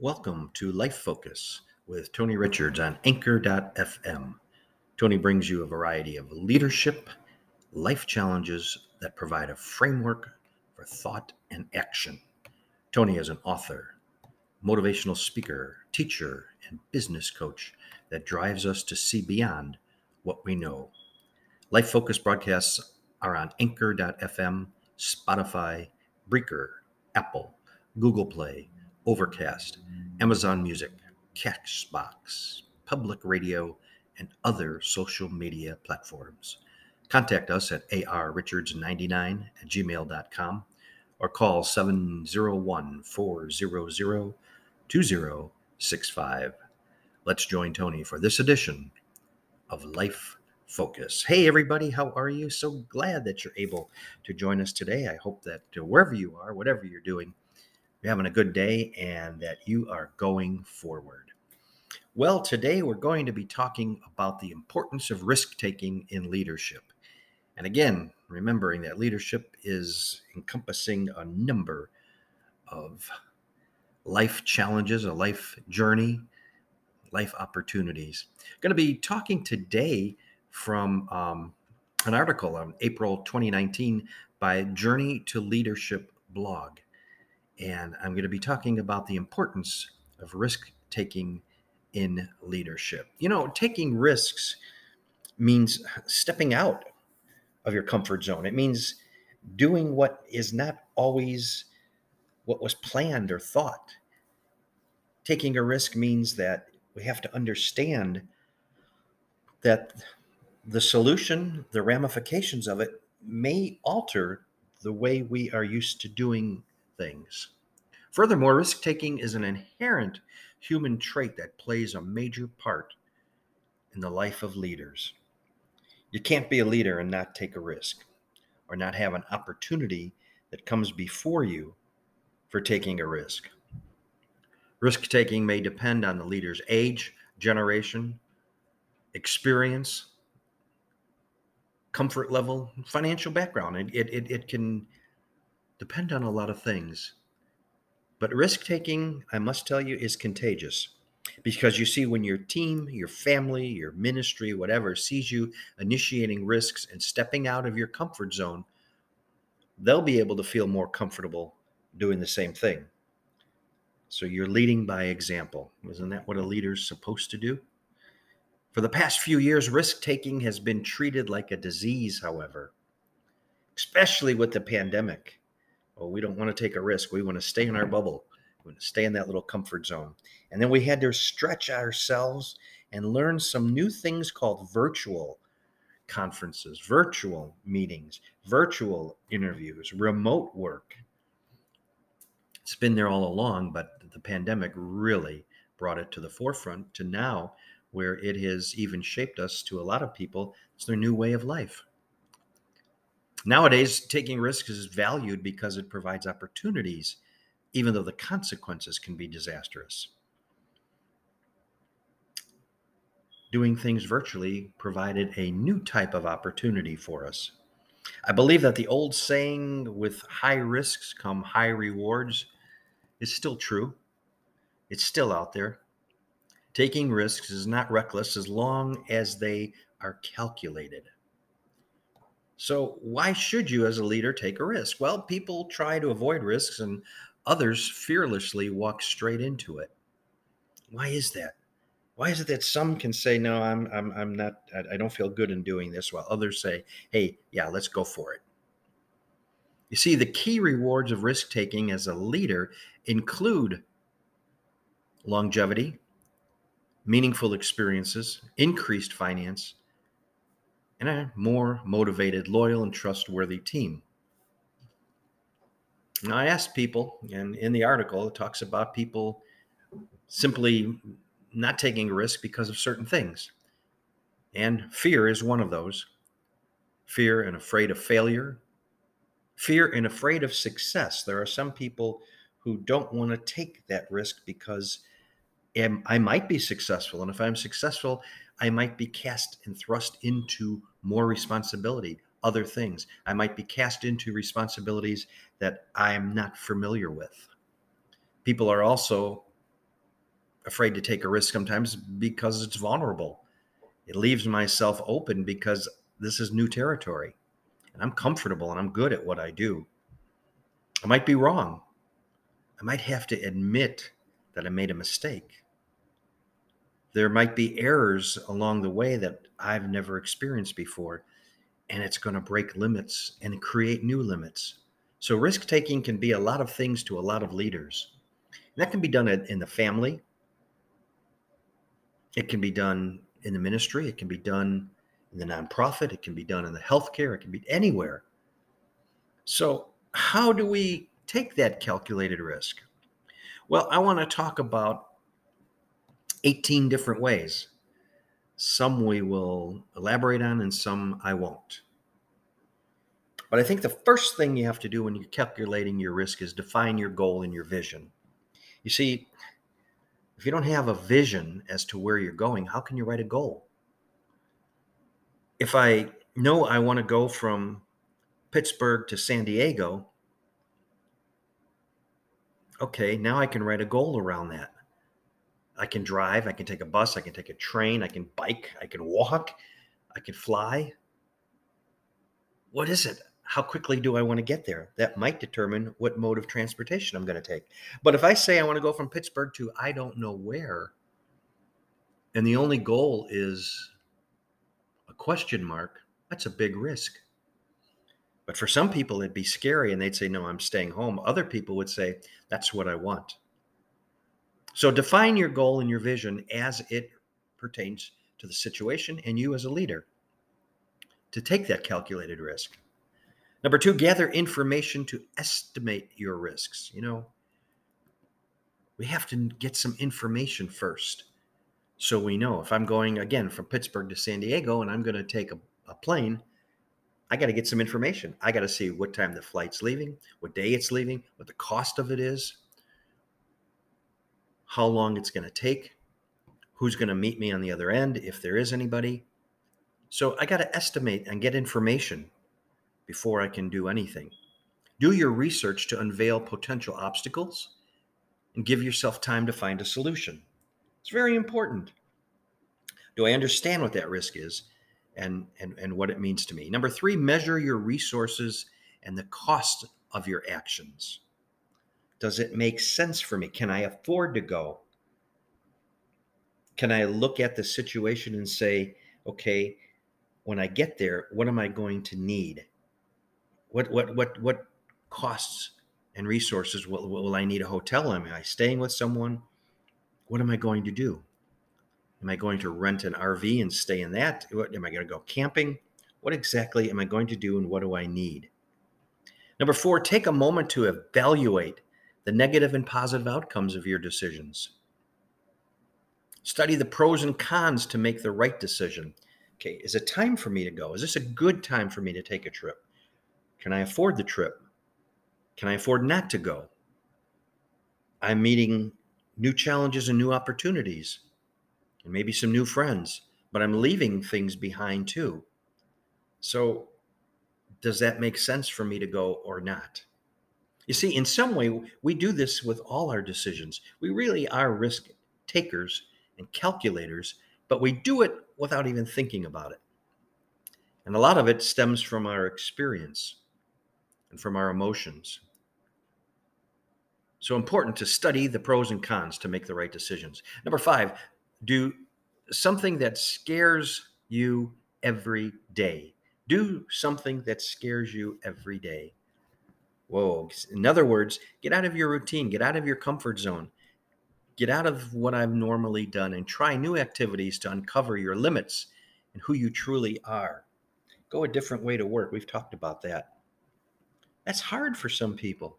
Welcome to Life Focus with Tony Richards on Anchor.fm. Tony brings you a variety of leadership, life challenges that provide a framework for thought and action. Tony is an author, motivational speaker, teacher, and business coach that drives us to see beyond what we know. Life Focus broadcasts are on Anchor.fm, Spotify, Breaker, Apple, Google Play, Overcast, Amazon Music, Castbox, Public Radio, and other social media platforms. Contact us at arrichards99 at gmail.com or call 701 400 2065. Let's join Tony for this edition of Life Focus. Hey, everybody, how are you? So glad that you're able to join us today. I hope that uh, wherever you are, whatever you're doing, you're having a good day and that you are going forward. Well, today we're going to be talking about the importance of risk taking in leadership. And again, remembering that leadership is encompassing a number of life challenges, a life journey, life opportunities. I'm going to be talking today from um, an article on April 2019 by Journey to Leadership blog and I'm going to be talking about the importance of risk taking in leadership. You know, taking risks means stepping out of your comfort zone, it means doing what is not always what was planned or thought. Taking a risk means that we have to understand that the solution, the ramifications of it may alter the way we are used to doing things. Furthermore, risk taking is an inherent human trait that plays a major part in the life of leaders. You can't be a leader and not take a risk or not have an opportunity that comes before you for taking a risk. Risk taking may depend on the leader's age, generation, experience, comfort level, financial background. It, it, it can depend on a lot of things. But risk taking, I must tell you, is contagious. Because you see, when your team, your family, your ministry, whatever, sees you initiating risks and stepping out of your comfort zone, they'll be able to feel more comfortable doing the same thing. So you're leading by example. Isn't that what a leader's supposed to do? For the past few years, risk taking has been treated like a disease, however, especially with the pandemic. Well, we don't want to take a risk. We want to stay in our bubble. We want to stay in that little comfort zone. And then we had to stretch ourselves and learn some new things called virtual conferences, virtual meetings, virtual interviews, remote work. It's been there all along, but the pandemic really brought it to the forefront to now where it has even shaped us to a lot of people. It's their new way of life. Nowadays, taking risks is valued because it provides opportunities, even though the consequences can be disastrous. Doing things virtually provided a new type of opportunity for us. I believe that the old saying, with high risks come high rewards, is still true. It's still out there. Taking risks is not reckless as long as they are calculated. So, why should you, as a leader, take a risk? Well, people try to avoid risks and others fearlessly walk straight into it. Why is that? Why is it that some can say, no, I'm, I'm, I'm not, I don't feel good in doing this, while others say, hey, yeah, let's go for it? You see, the key rewards of risk taking as a leader include longevity, meaningful experiences, increased finance, and a more motivated, loyal, and trustworthy team. Now, I asked people, and in the article, it talks about people simply not taking risk because of certain things. And fear is one of those fear and afraid of failure, fear and afraid of success. There are some people who don't want to take that risk because I might be successful. And if I'm successful, I might be cast and thrust into more responsibility, other things. I might be cast into responsibilities that I'm not familiar with. People are also afraid to take a risk sometimes because it's vulnerable. It leaves myself open because this is new territory and I'm comfortable and I'm good at what I do. I might be wrong. I might have to admit that I made a mistake. There might be errors along the way that I've never experienced before, and it's going to break limits and create new limits. So, risk taking can be a lot of things to a lot of leaders. And that can be done in the family, it can be done in the ministry, it can be done in the nonprofit, it can be done in the healthcare, it can be anywhere. So, how do we take that calculated risk? Well, I want to talk about 18 different ways. Some we will elaborate on, and some I won't. But I think the first thing you have to do when you're calculating your risk is define your goal and your vision. You see, if you don't have a vision as to where you're going, how can you write a goal? If I know I want to go from Pittsburgh to San Diego, okay, now I can write a goal around that. I can drive, I can take a bus, I can take a train, I can bike, I can walk, I can fly. What is it? How quickly do I want to get there? That might determine what mode of transportation I'm going to take. But if I say I want to go from Pittsburgh to I don't know where, and the only goal is a question mark, that's a big risk. But for some people, it'd be scary and they'd say, No, I'm staying home. Other people would say, That's what I want. So define your goal and your vision as it pertains to the situation and you as a leader to take that calculated risk. Number two, gather information to estimate your risks. You know, we have to get some information first. So we know if I'm going again from Pittsburgh to San Diego and I'm going to take a, a plane, I got to get some information. I got to see what time the flight's leaving, what day it's leaving, what the cost of it is, how long it's going to take, who's going to meet me on the other end, if there is anybody. So I got to estimate and get information before I can do anything. Do your research to unveil potential obstacles and give yourself time to find a solution. It's very important. Do I understand what that risk is and, and, and what it means to me? Number three, measure your resources and the cost of your actions. Does it make sense for me? Can I afford to go? Can I look at the situation and say, okay, when I get there, what am I going to need? What what what what costs and resources will, will I need a hotel? Am I staying with someone? What am I going to do? Am I going to rent an RV and stay in that? What, am I going to go camping? What exactly am I going to do and what do I need? Number four, take a moment to evaluate the negative and positive outcomes of your decisions. Study the pros and cons to make the right decision. Okay, is it time for me to go? Is this a good time for me to take a trip? Can I afford the trip? Can I afford not to go? I'm meeting new challenges and new opportunities, and maybe some new friends, but I'm leaving things behind too. So, does that make sense for me to go or not? You see, in some way, we do this with all our decisions. We really are risk takers and calculators, but we do it without even thinking about it. And a lot of it stems from our experience and from our emotions. So important to study the pros and cons to make the right decisions. Number five, do something that scares you every day. Do something that scares you every day. Whoa. In other words, get out of your routine, get out of your comfort zone, get out of what I've normally done, and try new activities to uncover your limits and who you truly are. Go a different way to work. We've talked about that. That's hard for some people.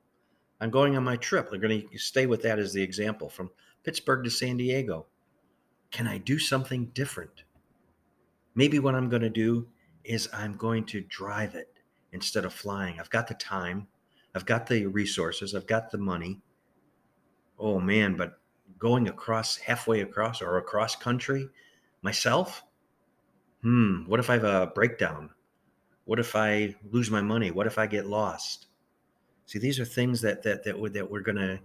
I'm going on my trip. They're going to stay with that as the example from Pittsburgh to San Diego. Can I do something different? Maybe what I'm going to do is I'm going to drive it instead of flying. I've got the time. I've got the resources, I've got the money. Oh man, but going across halfway across or across country myself? Hmm, what if I have a breakdown? What if I lose my money? What if I get lost? See, these are things that that that, that we're to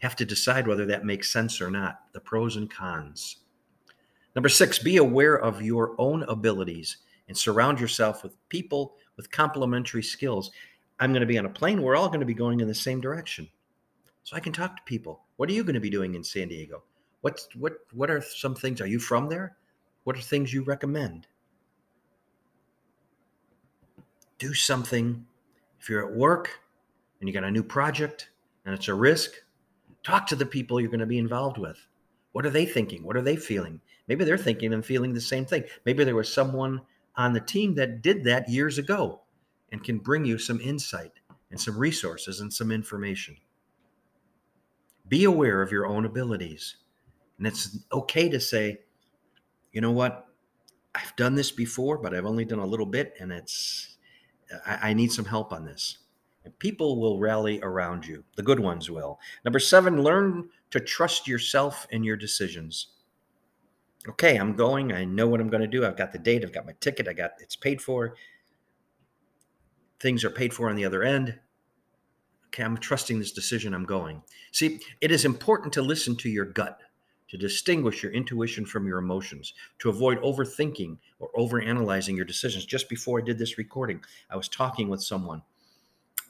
have to decide whether that makes sense or not, the pros and cons. Number six, be aware of your own abilities and surround yourself with people with complementary skills. I'm going to be on a plane. We're all going to be going in the same direction. So I can talk to people. What are you going to be doing in San Diego? What what what are some things? Are you from there? What are things you recommend? Do something. If you're at work and you got a new project and it's a risk, talk to the people you're going to be involved with. What are they thinking? What are they feeling? Maybe they're thinking and feeling the same thing. Maybe there was someone on the team that did that years ago and can bring you some insight and some resources and some information. Be aware of your own abilities. And it's okay to say, you know what? I've done this before, but I've only done a little bit, and it's, I, I need some help on this. And people will rally around you. The good ones will. Number seven, learn to trust yourself and your decisions. Okay, I'm going. I know what I'm going to do. I've got the date. I've got my ticket. I got it's paid for. Things are paid for on the other end okay, I'm trusting this decision, I'm going. See, it is important to listen to your gut, to distinguish your intuition from your emotions, to avoid overthinking or overanalyzing your decisions. Just before I did this recording, I was talking with someone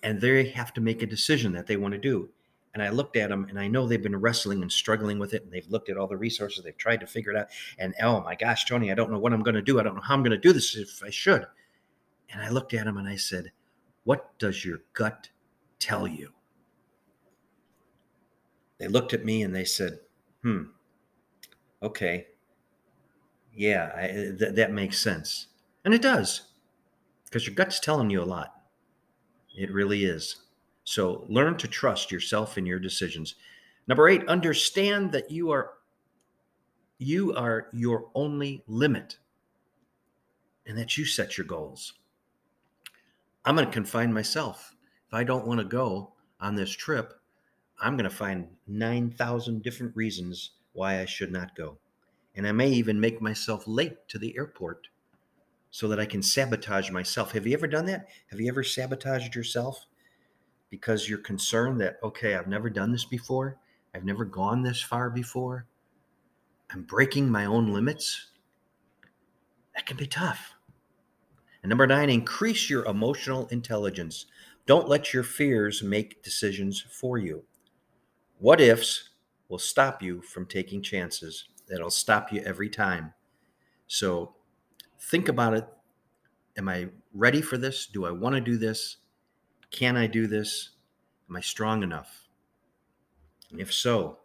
and they have to make a decision that they want to do. And I looked at them and I know they've been wrestling and struggling with it and they've looked at all the resources, they've tried to figure it out. And oh my gosh, Tony, I don't know what I'm going to do. I don't know how I'm going to do this if I should. And I looked at him and I said, What does your gut tell you. They looked at me and they said, hmm, okay. Yeah, I, th- that makes sense. And it does, because your gut's telling you a lot. It really is. So learn to trust yourself in your decisions. Number eight, understand that you are you are your only limit and that you set your goals. I'm going to confine myself if I don't want to go on this trip, I'm going to find 9,000 different reasons why I should not go. And I may even make myself late to the airport so that I can sabotage myself. Have you ever done that? Have you ever sabotaged yourself because you're concerned that, okay, I've never done this before? I've never gone this far before. I'm breaking my own limits. That can be tough. And number nine, increase your emotional intelligence. Don't let your fears make decisions for you. What ifs will stop you from taking chances. It'll stop you every time. So think about it. Am I ready for this? Do I want to do this? Can I do this? Am I strong enough? And if so,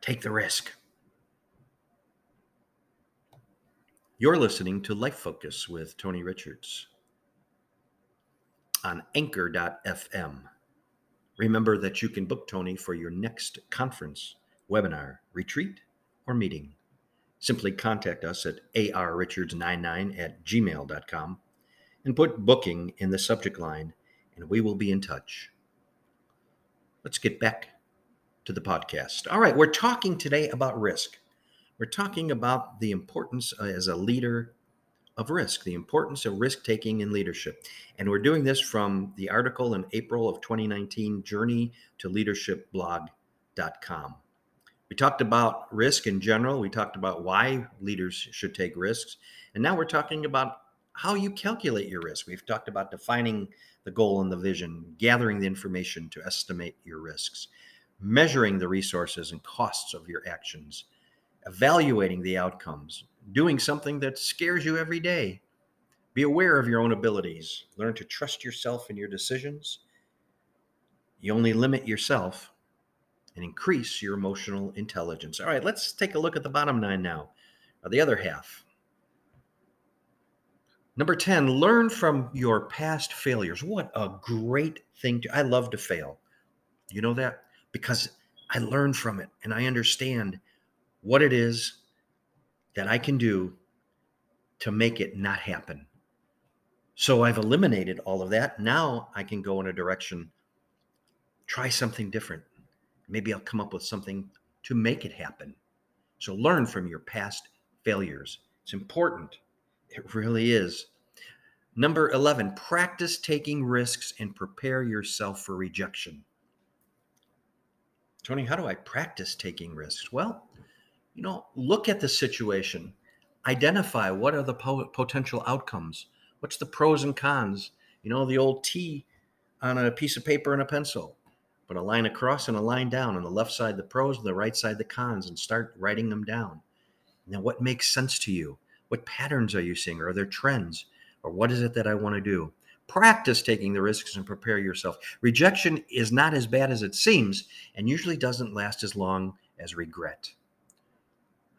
take the risk. You're listening to Life Focus with Tony Richards on anchor.fm. Remember that you can book Tony for your next conference, webinar, retreat, or meeting. Simply contact us at arrichards99 at gmail.com and put booking in the subject line, and we will be in touch. Let's get back to the podcast. All right, we're talking today about risk. We're talking about the importance uh, as a leader of risk, the importance of risk taking in leadership. And we're doing this from the article in April of 2019, Journey to Leadership blog.com. We talked about risk in general. We talked about why leaders should take risks. And now we're talking about how you calculate your risk. We've talked about defining the goal and the vision, gathering the information to estimate your risks, measuring the resources and costs of your actions, evaluating the outcomes, doing something that scares you every day. Be aware of your own abilities. Learn to trust yourself in your decisions. You only limit yourself and increase your emotional intelligence. All right, let's take a look at the bottom nine now, or the other half. Number 10, learn from your past failures. What a great thing to I love to fail. You know that? Because I learn from it and I understand what it is that I can do to make it not happen. So I've eliminated all of that. Now I can go in a direction, try something different. Maybe I'll come up with something to make it happen. So learn from your past failures. It's important. It really is. Number 11, practice taking risks and prepare yourself for rejection. Tony, how do I practice taking risks? Well, you know, look at the situation, identify what are the po- potential outcomes, what's the pros and cons. You know, the old T on a piece of paper and a pencil. Put a line across and a line down. On the left side, the pros, and the right side, the cons, and start writing them down. Now, what makes sense to you? What patterns are you seeing? Are there trends? Or what is it that I want to do? Practice taking the risks and prepare yourself. Rejection is not as bad as it seems and usually doesn't last as long as regret.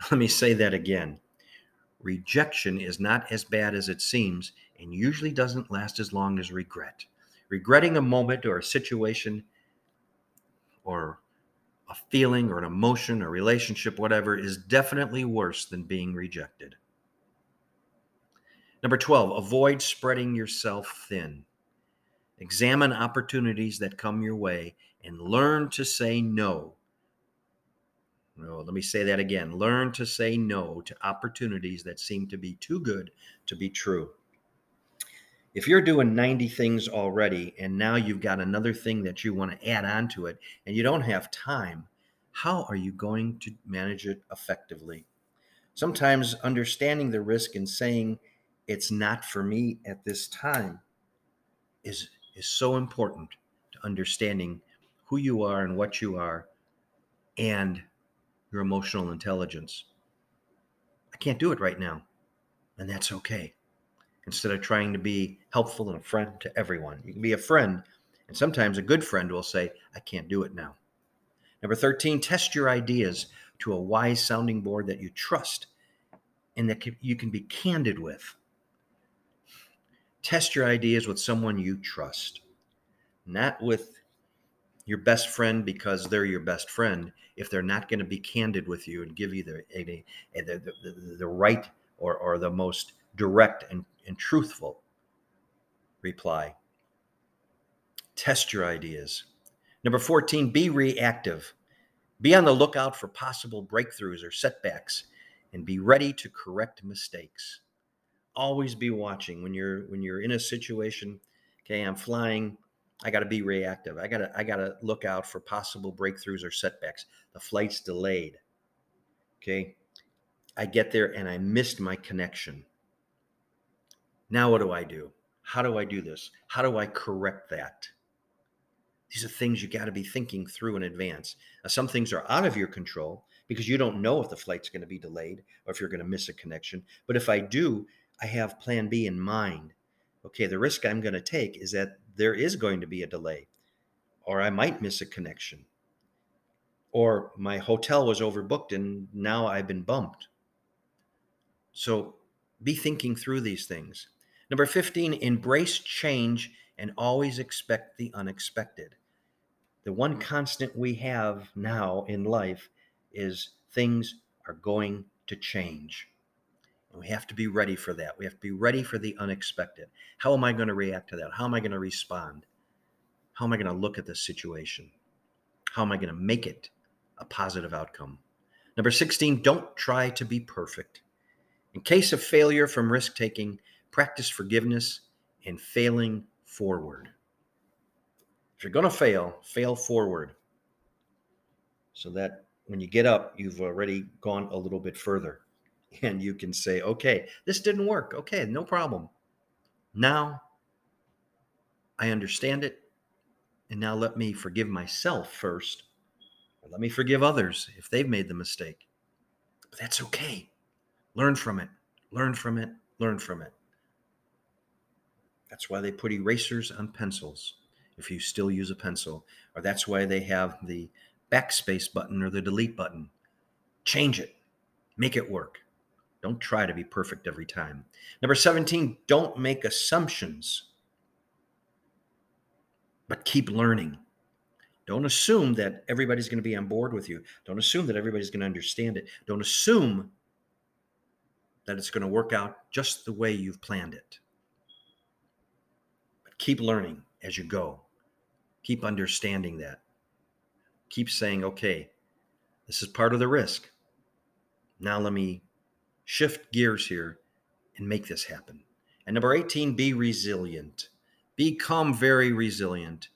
Let me say that again. Rejection is not as bad as it seems and usually doesn't last as long as regret. Regretting a moment or a situation or a feeling or an emotion or relationship, whatever, is definitely worse than being rejected. Number 12, avoid spreading yourself thin. Examine opportunities that come your way and learn to say no. No, let me say that again. Learn to say no to opportunities that seem to be too good to be true. If you're doing 90 things already and now you've got another thing that you want to add on to it and you don't have time, how are you going to manage it effectively? Sometimes understanding the risk and saying it's not for me at this time is is so important to understanding who you are and what you are and your emotional intelligence. I can't do it right now, and that's okay instead of trying to be helpful and a friend to everyone. You can be a friend, and sometimes a good friend will say, I can't do it now. Number 13, test your ideas to a wise sounding board that you trust and that you can be candid with. Test your ideas with someone you trust, not with your best friend because they're your best friend if they're not going to be candid with you and give you the, the, the, the, right or, or the most direct and and truthful reply. Test your ideas. Number 14, be reactive. Be on the lookout for possible breakthroughs or setbacks and be ready to correct mistakes. Always be watching when you're when you're in a situation, okay, I'm flying, I got to be reactive. I got to I got to look out for possible breakthroughs or setbacks. The flight's delayed. Okay? I get there and I missed my connection. Now, what do I do? How do I do this? How do I correct that? These are things you got to be thinking through in advance. Now, some things are out of your control because you don't know if the flight's going to be delayed or if you're going to miss a connection. But if I do, I have plan B in mind. Okay, the risk I'm going to take is that there is going to be a delay, or I might miss a connection, or my hotel was overbooked and now I've been bumped. So be thinking through these things. Number 15, embrace change and always expect the unexpected. The one constant we have now in life is things are going to change. We have to be ready for that. We have to be ready for the unexpected. How am I going to react to that? How am I going to respond? How am I going to look at this situation? How am I going to make it a positive outcome? Number 16, don't try to be perfect. In case of failure from risk taking, practice forgiveness and failing forward. If you're going to fail, fail forward so that when you get up, you've already gone a little bit further and you can say, okay, this didn't work. Okay, no problem. Now I understand it. And now let me forgive myself first. Let me forgive others if they've made the mistake. But that's okay. Learn from it. Learn from it. Learn from it. That's why they put erasers on pencils if you still use a pencil, or that's why they have the backspace button or the delete button. Change it, make it work. Don't try to be perfect every time. Number 17, don't make assumptions, but keep learning. Don't assume that everybody's going to be on board with you. Don't assume that everybody's going to understand it. Don't assume that it's going to work out just the way you've planned it But keep learning as you go. Keep understanding that. Keep saying, okay, this is part of the risk. Now let me shift gears here and make this happen. And number 18, be resilient. Become very resilient.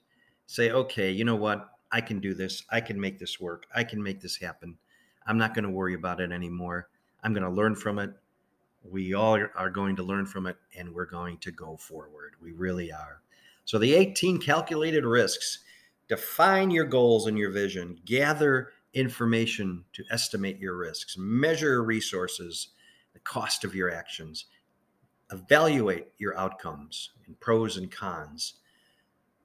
Say, okay, you know what? I can do this. I can make this work. I can make this happen. I'm not going to worry about it anymore. I'm going to learn from it. We all are going to learn from it and we're going to go forward. We really are. So, the 18 calculated risks define your goals and your vision, gather information to estimate your risks, measure resources, cost of your actions, evaluate your outcomes and pros and cons.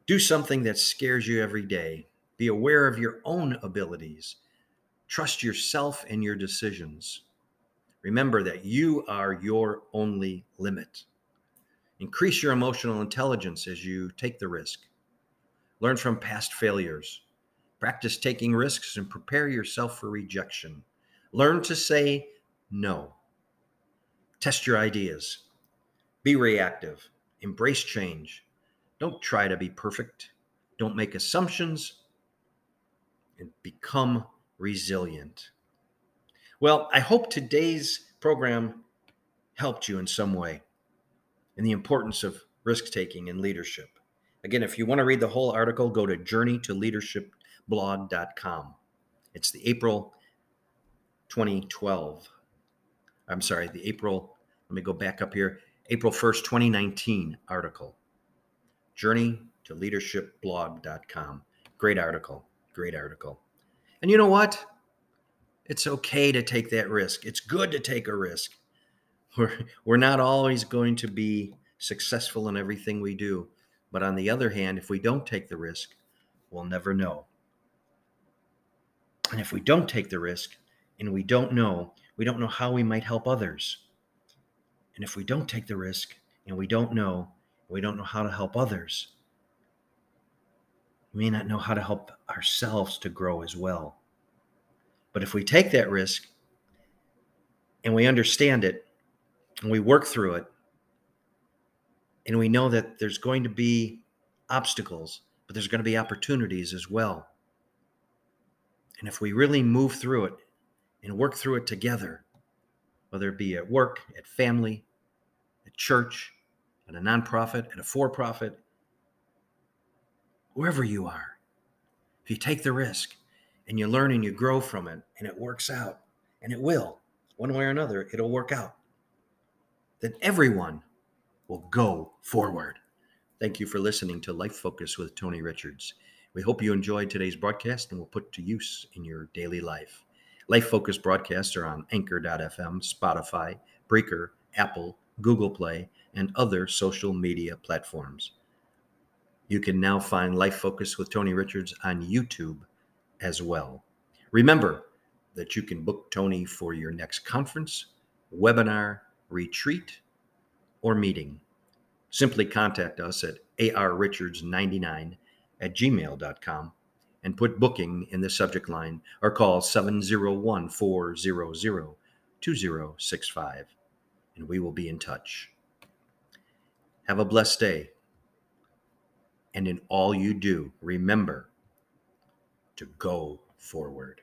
Do something that scares you every day. Be aware of your own abilities. Trust yourself and your decisions. Remember that you are your only limit. Increase your emotional intelligence as you take the risk. Learn from past failures. Practice taking risks and prepare yourself for rejection. Learn to say no. Test your ideas. Be reactive. Embrace change. Don't try to be perfect. Don't make assumptions. And become resilient. Well, I hope today's program helped you in some way in the importance of risk taking and leadership. Again, if you want to read the whole article, go to journeytoleadershipblog.com. It's the April 2012. I'm sorry, the April, let me go back up here, April 1st, 2019 article. Journeytoleadershipblog.com. Great article. Great article. And you know what? It's okay to take that risk. It's good to take a risk. We're, we're not always going to be successful in everything we do. But on the other hand, if we don't take the risk, we'll never know. And if we don't take the risk and we don't know, we don't know how we might help others. And if we don't take the risk and we don't know, we don't know how to help others, we may not know how to help ourselves to grow as well. But if we take that risk and we understand it and we work through it, and we know that there's going to be obstacles, but there's going to be opportunities as well. And if we really move through it and work through it together, whether it be at work, at family, at church, at a nonprofit, at a for profit, wherever you are, if you take the risk and you learn and you grow from it and it works out, and it will, one way or another, it'll work out, then everyone will go forward. Thank you for listening to Life Focus with Tony Richards. We hope you enjoyed today's broadcast and will put to use in your daily life. Life Focus broadcasts are on Anchor.fm, Spotify, Breaker, Apple, Google Play, and other social media platforms. You can now find Life Focus with Tony Richards on YouTube as well. Remember that you can book Tony for your next conference, webinar, retreat, or meeting. Simply contact us at arrichards99 at gmail.com and put booking in the subject line or call 701 400 2065 and we will be in touch. Have a blessed day. And in all you do, remember to go forward.